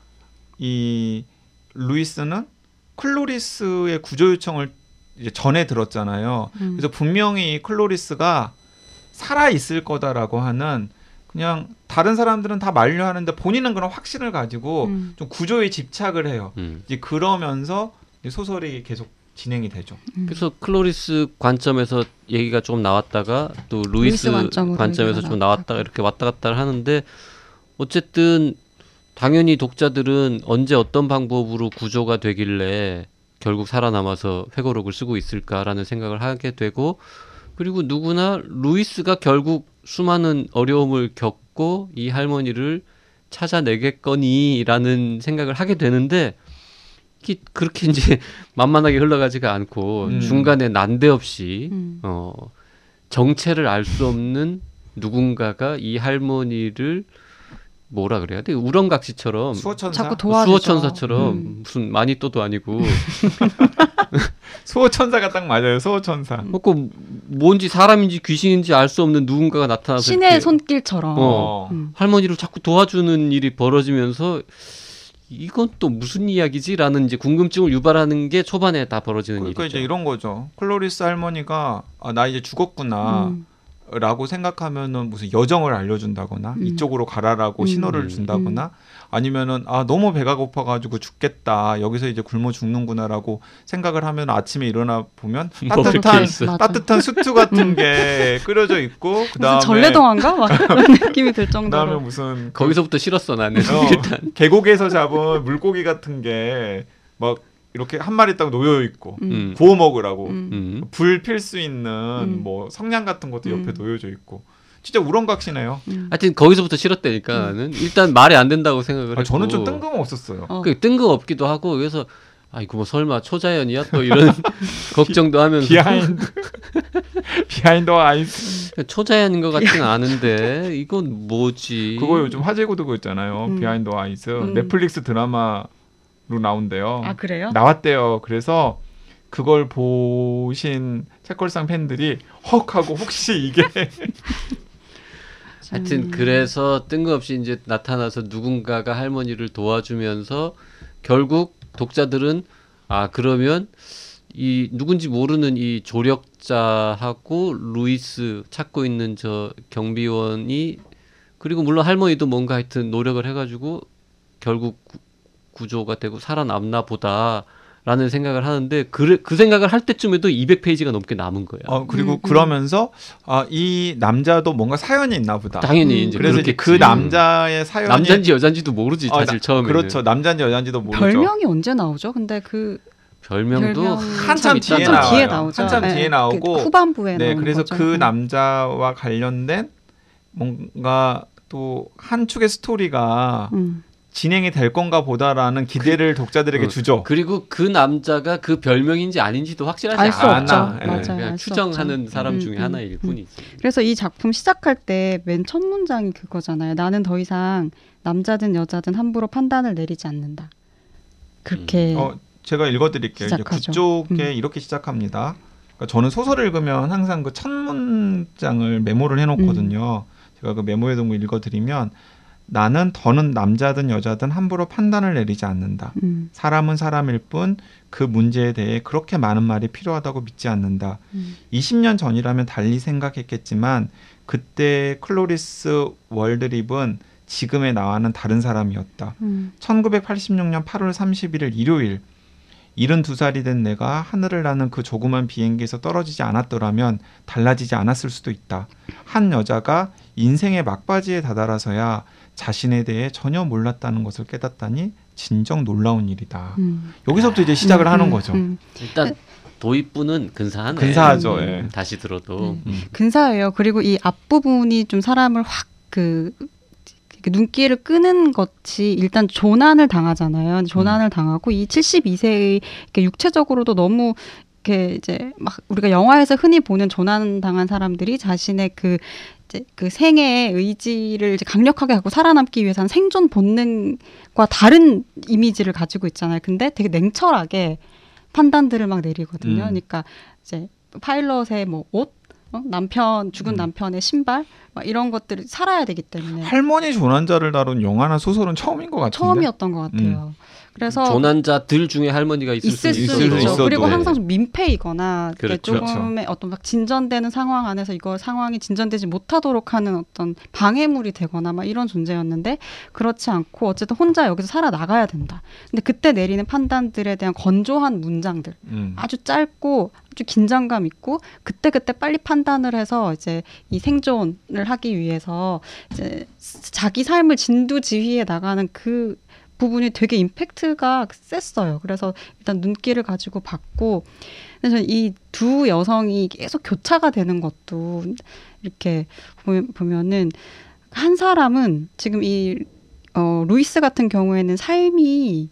이 루이스는 클로리스의 구조 요청을 이제 전에 들었잖아요. 음. 그래서 분명히 이 클로리스가 살아 있을 거다라고 하는 그냥 다른 사람들은 다 만류하는데 본인은 그런 확신을 가지고 음. 좀 구조에 집착을 해요. 음. 이제 그러면서 이제 소설이 계속 진행이 되죠. 음. 그래서 클로리스 관점에서 얘기가 좀 나왔다가 또 루이스 루이스 관점에서 좀 나왔다가. 나왔다가 이렇게 왔다 갔다 하는데 어쨌든 당연히 독자들은 언제 어떤 방법으로 구조가 되길래 결국 살아남아서 회고록을 쓰고 있을까라는 생각을 하게 되고 그리고 누구나 루이스가 결국 수많은 어려움을 겪고 이 할머니를 찾아내겠거니라는 생각을 하게 되는데 그렇게 이제 *laughs* 만만하게 흘러가지가 않고 음. 중간에 난데없이 음. 어 정체를 알 수 없는 누군가가 이 할머니를 뭐라 그래야 돼 우렁각시처럼 수호천사. 자꾸 도와주죠. 수호천사처럼 음. 무슨 마니또도 아니고 *laughs* *laughs* 수호천사가 딱 맞아요. 수호천사. 음. 그 뭔지 사람인지 귀신인지 알 수 없는 누군가가 나타나서 신의 이렇게 손길처럼. 어. 음. 할머니를 자꾸 도와주는 일이 벌어지면서 이건 또 무슨 이야기지라는 이제 궁금증을 유발하는 게 초반에 다 벌어지는 그러니까 일이죠. 이제 이런 거죠. 클로리스 할머니가 아, 나 이제 죽었구나. 음. 라고 생각하면은 무슨 여정을 알려준다거나 음. 이쪽으로 가라라고 음. 신호를 음. 준다거나 아니면은 아 너무 배가 고파가지고 죽겠다 여기서 이제 굶어 죽는구나라고 생각을 하면 아침에 일어나 보면 *laughs* 따뜻한. 따뜻한 수트 같은 게 끓여져 있고 무슨 그다음에 전래동화인가? 막 그런 *laughs* 느낌이 들 그다음에 정도로. 무슨 그 거기서부터 싫었어 나는 어, *laughs* 일단 계곡에서 잡은 물고기 같은 게막 이렇게 한 마리 딱 놓여 있고 음. 음. 구워 먹으라고 음. 음. 불 필 수 있는 음. 뭐 성냥 같은 것도 옆에 음. 놓여져 있고 진짜 우렁각시네요. 음. 하여튼 거기서부터 싫었다니까 나는 일단 말이 안 된다고 생각을 했고 아, 저는 좀 뜬금없었어요. 어. 그 뜬금없기도 하고 그래서 아이고 뭐 설마 초자연이야 또 이런 *laughs* 걱정도 하면서 Behind *laughs* Behind Her Eyes 초자연인 것 같지는 않은데 이건 뭐지 그거 요즘 화제가 되고 있잖아요. 음. Behind 아이스 음. 넷플릭스 드라마로 나온대요. 아 그래요? 나왔대요. 그래서 그걸 보신 책걸상 팬들이 헉 하고 혹시 이게 *laughs* 하여튼 음. 그래서 뜬금없이 이제 나타나서 누군가가 할머니를 도와주면서 결국 독자들은 아 그러면 이 누군지 모르는 이 조력자하고 루이스 찾고 있는 저 경비원이 그리고 물론 할머니도 뭔가 하여튼 노력을 해가지고 결국 구, 구조가 되고 살아남나 보다 라는 생각을 하는데 그, 그 생각을 할 때쯤에도 200페이지가 넘게 남은 거야. 어 그리고 음, 음. 그러면서 아, 이 남자도 뭔가 사연이 있나 보다. 당연히 음. 이제 그래서 그렇겠지. 그 남자의 사연이 남잔지 여잔지도 모르지 아, 사실 나- 처음에 그렇죠. 남잔지 여잔지도 모르죠. 별명이 언제 나오죠? 근데 그 별명도 별명 한참 뒤에 한참 나와요. 뒤에 나오죠. 한참 네, 뒤에 그 나오고 후반부에 네, 그래서 거죠. 그 음. 남자와 관련된 뭔가 또 한 축의 스토리가 음. 진행이 될 건가 보다라는 기대를 독자들에게 어, 주죠. 그리고 그 남자가 그 별명인지 아닌지도 확실하지 알 수 않아. 없죠. 예. 맞아요. 그냥 추정하는 없죠. 사람 음, 중에 음, 하나일 음. 뿐이지. 그래서 이 작품 시작할 때 맨 첫 문장이 그거잖아요. 나는 더 이상 남자든 여자든 함부로 판단을 내리지 않는다. 그렇게 어, 제가 읽어드릴게요. 시작하죠. 그쪽에 음. 이렇게 시작합니다. 그러니까 저는 소설을 읽으면 항상 그 첫 문장을 메모를 해놓거든요. 음. 제가 그 메모해 둔 거 읽어드리면 나는 더는 남자든 여자든 함부로 판단을 내리지 않는다. 음, 사람은 사람일 뿐 그 문제에 대해 그렇게 많은 말이 필요하다고 믿지 않는다. 음, 20년 전이라면 달리 생각했겠지만 그때 클로리스 월드립은 지금의 나와는 다른 사람이었다. 음, 1986년 8월 31일 일요일 72살이 된 내가 하늘을 나는 그 조그만 비행기에서 떨어지지 않았더라면 달라지지 않았을 수도 있다. 한 여자가 인생의 막바지에 다다라서야 자신에 대해 전혀 몰랐다는 것을 깨닫다니 진정 놀라운 일이다. 음. 여기서부터 이제 시작을 음, 하는 음, 거죠. 음. 일단 도입부는 근사하네. 근사하죠. 음, 예. 다시 들어도. 음. 음. 근사해요. 그리고 이 앞부분이 좀 사람을 확그 눈길을 끄는 것이 일단 조난을 당하잖아요. 조난을 당하고 이 72세의 육체적으로도 너무 이렇게 이제 막 우리가 영화에서 흔히 보는 조난 당한 사람들이 자신의 그 이제 그 생애의 의지를 이제 강력하게 갖고 살아남기 위해서는 생존 본능과 다른 이미지를 가지고 있잖아요. 근데 되게 냉철하게 판단들을 막 내리거든요. 음. 그러니까 이제 파일럿의 뭐 옷, 어? 남편 죽은 음. 남편의 신발, 막 이런 것들을 살아야 되기 때문에 할머니 조난자를 다룬 영화나 소설은 처음인 것 같은데. 처음이었던 것 같아요. 그래서 조난자들 중에 할머니가 있을, 있을 수 있을. 수 있어도. 그리고 네. 항상 좀 민폐이거나 그렇죠. 조금의 어떤 막 진전되는 상황 안에서 이거 상황이 진전되지 못하도록 하는 어떤 방해물이 되거나 막 이런 존재였는데 그렇지 않고 어쨌든 혼자 여기서 살아 나가야 된다. 근데 그때 내리는 판단들에 대한 건조한 문장들 음. 아주 짧고 아주 긴장감 있고 그때 그때 빨리 판단을 해서 이제 이 생존을 하기 위해서 이제 자기 삶을 진두지휘해 나가는 그 부분이 되게 임팩트가 셌어요. 그래서 일단 눈길을 가지고 봤고, 저는 이두 여성이 계속 교차가 되는 것도 이렇게 보면, 보면은 한 사람은 지금 이 어, 루이스 같은 경우에는 삶이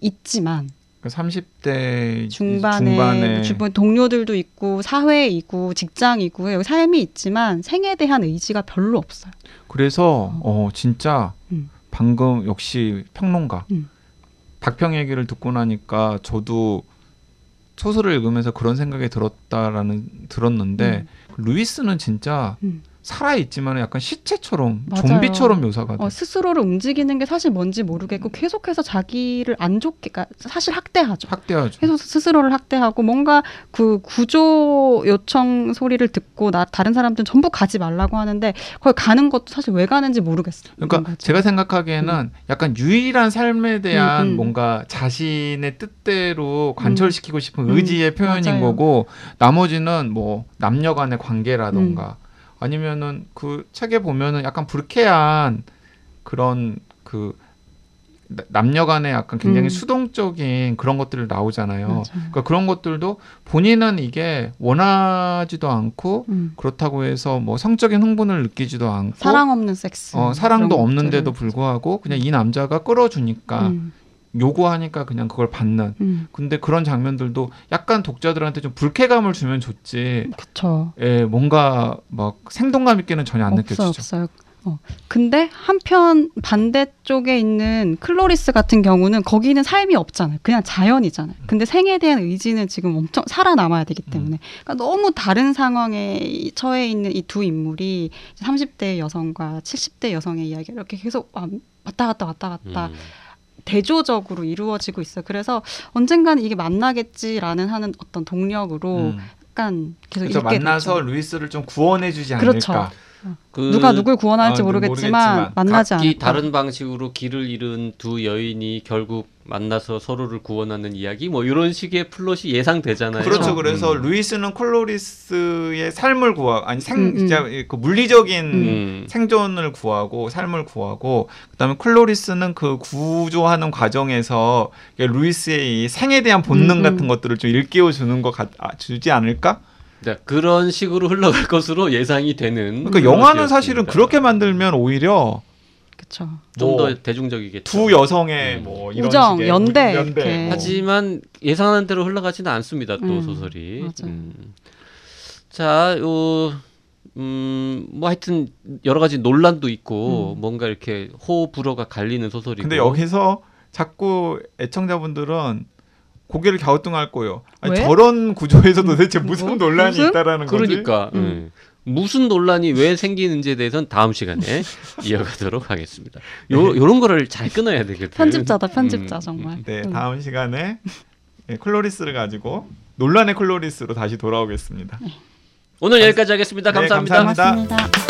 있지만 그 30대 중반에, 중반에 주변 동료들도 있고 사회이고 직장이고 여기 삶이 있지만 생에 대한 의지가 별로 없어요. 그래서 어 진짜 음. 방금 역시 평론가 음. 박평 얘기를 듣고 나니까 저도 소설을 읽으면서 그런 생각이 들었다라는 들었는데 루이스는 진짜 음. 살아 있지만 약간 시체처럼 맞아요. 좀비처럼 묘사가 돼. 어, 스스로를 움직이는 게 사실 뭔지 모르겠고 계속해서 자기를 안 좋게, 그러니까 사실 학대하죠. 확대하죠. 계속 스스로를 학대하고 뭔가 그 구조 요청 소리를 듣고 나 다른 사람들은 전부 가지 말라고 하는데 거기 가는 것도 사실 왜 가는지 모르겠어요. 그러니까 제가 생각하기에는 약간 유일한 삶에 대한 음, 음. 뭔가 자신의 뜻대로 관철시키고 싶은 음, 의지의 표현인 맞아요. 거고 나머지는 뭐 남녀 간의 관계라던가 음. 아니면은 그 책에 보면은 약간 불쾌한 그런 그 나- 남녀 간의 약간 굉장히 음. 수동적인 그런 것들을 나오잖아요. 맞아요. 그러니까 그런 것들도 본인은 이게 원하지도 않고 음. 그렇다고 해서 뭐 성적인 흥분을 느끼지도 않고 사랑 없는 섹스. 어, 사랑도 없는데도. 불구하고 그냥 이 남자가 끌어주니까 음, 요구하니까 그냥 그걸 받는. 음, 근데 그런 장면들도 약간 독자들한테 좀 불쾌감을 주면 좋지. 그쵸. 예, 뭔가 막 생동감 있게는 전혀 안 없어요, 느껴지죠. 없어요. 어. 근데 한편 반대쪽에 있는 클로리스 같은 경우는 거기는 삶이 없잖아요. 그냥 자연이잖아요. 근데 생에 대한 의지는 지금 엄청 살아남아야 되기 음. 때문에. 그러니까 너무 다른 상황에 처해 있는 이 두 인물이 30대 여성과 70대 여성의 이야기를 이렇게 계속 와- 왔다 갔다 왔다 갔다 음. 대조적으로 이루어지고 있어요. 그래서 언젠가는 이게 만나겠지라는 하는 어떤 동력으로 음. 약간 계속 그래서 만나서 되죠. 루이스를 좀 구원해주지 않을까. 그렇죠. 그 누가 누굴 구원할지 아, 모르겠지만, 모르겠지만 만나지 않을까. 다른 방식으로 길을 잃은 두 여인이 결국 만나서 서로를 구원하는 이야기 뭐 이런 식의 플롯이 예상되잖아요. 그렇죠. 그래서 음. 루이스는 콜로리스의 삶을 구하 아니 생 음, 음. 진짜 그 물리적인 음. 생존을 구하고 삶을 구하고 그다음에 클로리스는 그 구조하는 과정에서 루이스의 이 생에 대한 본능 음, 음. 같은 것들을 좀 일깨워 주는 것 같, 아, 주지 않을까? 네, 그런 식으로 흘러갈 것으로 예상이 되는. 그러니까 영화는. 사실은 그렇게 만들면 오히려 그쵸. 좀더 뭐 대중적이겠죠. 두 여성의 음. 뭐 이런 우정, 식의 연대, 우- 이렇게. 뭐. 하지만 예상한 대로 흘러가지는 않습니다. 또 음, 소설이. 음. 자, 요, 음, 뭐 하여튼 여러 가지 논란도 있고 음. 뭔가 이렇게 호 불호가 갈리는 소설이고. 근데 여기서 자꾸 애청자분들은 고개를 갸우뚱할 거예요. 아니, 왜? 저런 구조에서 도대체 무슨 뭐? 논란이 무슨? 있다라는 거지? 그러니까 음. 음. 무슨 논란이 왜 생기는지에 대해서는 다음 시간에 *laughs* 이어가도록 하겠습니다. 요 요런 거를 잘 끊어야 되거든. 편집자다 편집자 음, 정말. 네, 음. 다음 시간에 예, 클로리스를 가지고 논란의 클로리스로 다시 돌아오겠습니다. 오늘 여기까지 하겠습니다. 네, 감사합니다. 감사합니다. 고맙습니다.